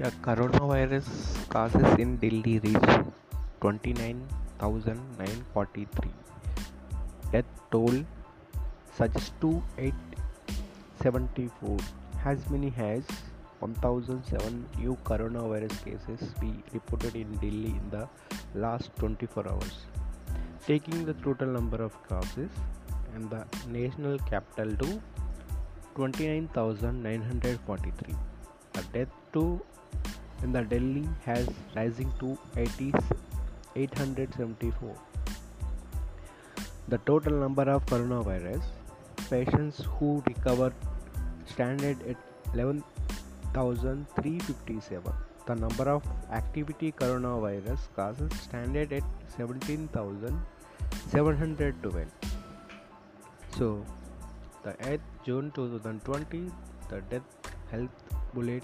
Coronavirus cases in Delhi reached 29,943. Death toll suggests to 874. As many as 1,007 new coronavirus cases be reported in Delhi in the last 24 hours, taking the total number of cases in the national capital to 29,943. The death to in the Delhi has rising to 80, 874. The total number of coronavirus patients who recovered standard at 11,357. The number of activity coronavirus cases standard at 17,712. So, the 8th June 2020, the death health bullet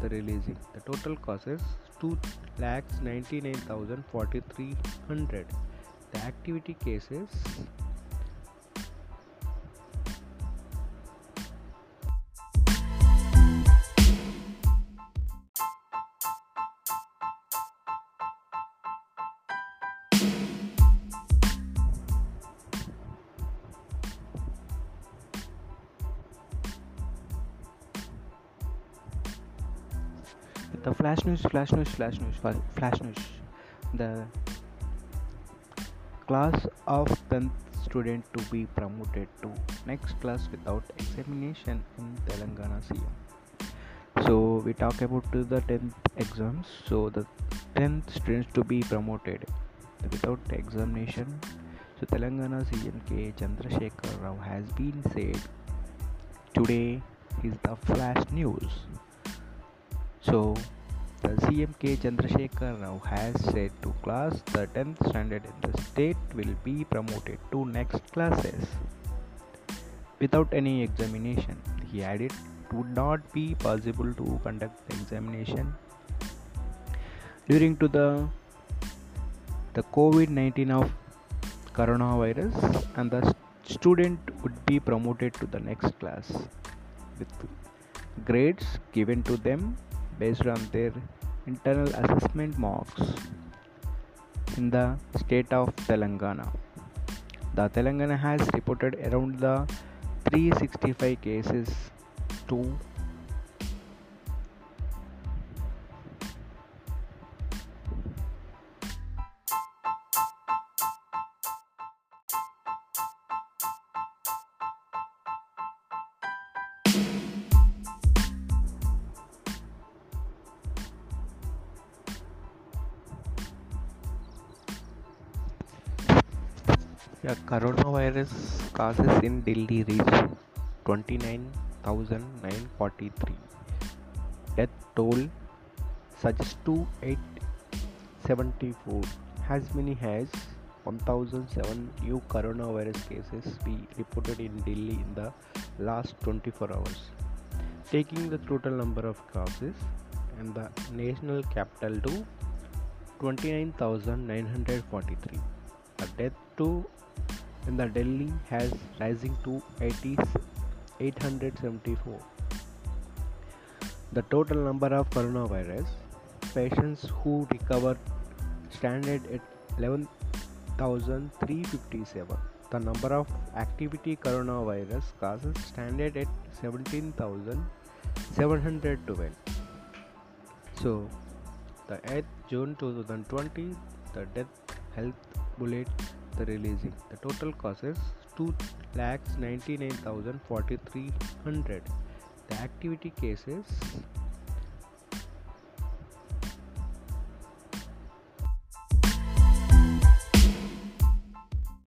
the releasing. The total causes 2 lakhs 99,4300. The activity cases the flash news flash news flash news flash news. The class of 10th student to be promoted to next class without examination in telangana cm so we talk about the 10th exams. So the 10th students to be promoted without examination. So telangana cm k chandrasekhar rao has been said today is the flash news. So, the CMK Chandrasekhar Rao has said to class the 10th standard in the state will be promoted to next classes without any examination. He added it would not be possible to conduct the examination during to the the COVID-19 of coronavirus and the student would be promoted to the next class with grades given to them based on their internal assessment marks in the state of Telangana. The Telangana has reported around the 365 cases to Yeah, coronavirus cases in Delhi reach 29,943. Death toll surged to 874. As many as 1,007 new coronavirus cases be reported in Delhi in the last 24 hours, taking the total number of cases in the national capital to 29,943. The death to in the Delhi has rising to 80, 874. The total number of coronavirus patients who recovered standard at 11,357. The number of activity coronavirus cases standard at 17,712. So, the 8th June 2020, the death health bullet the releasing. The total causes 2 lakhs 99,4300. The activity cases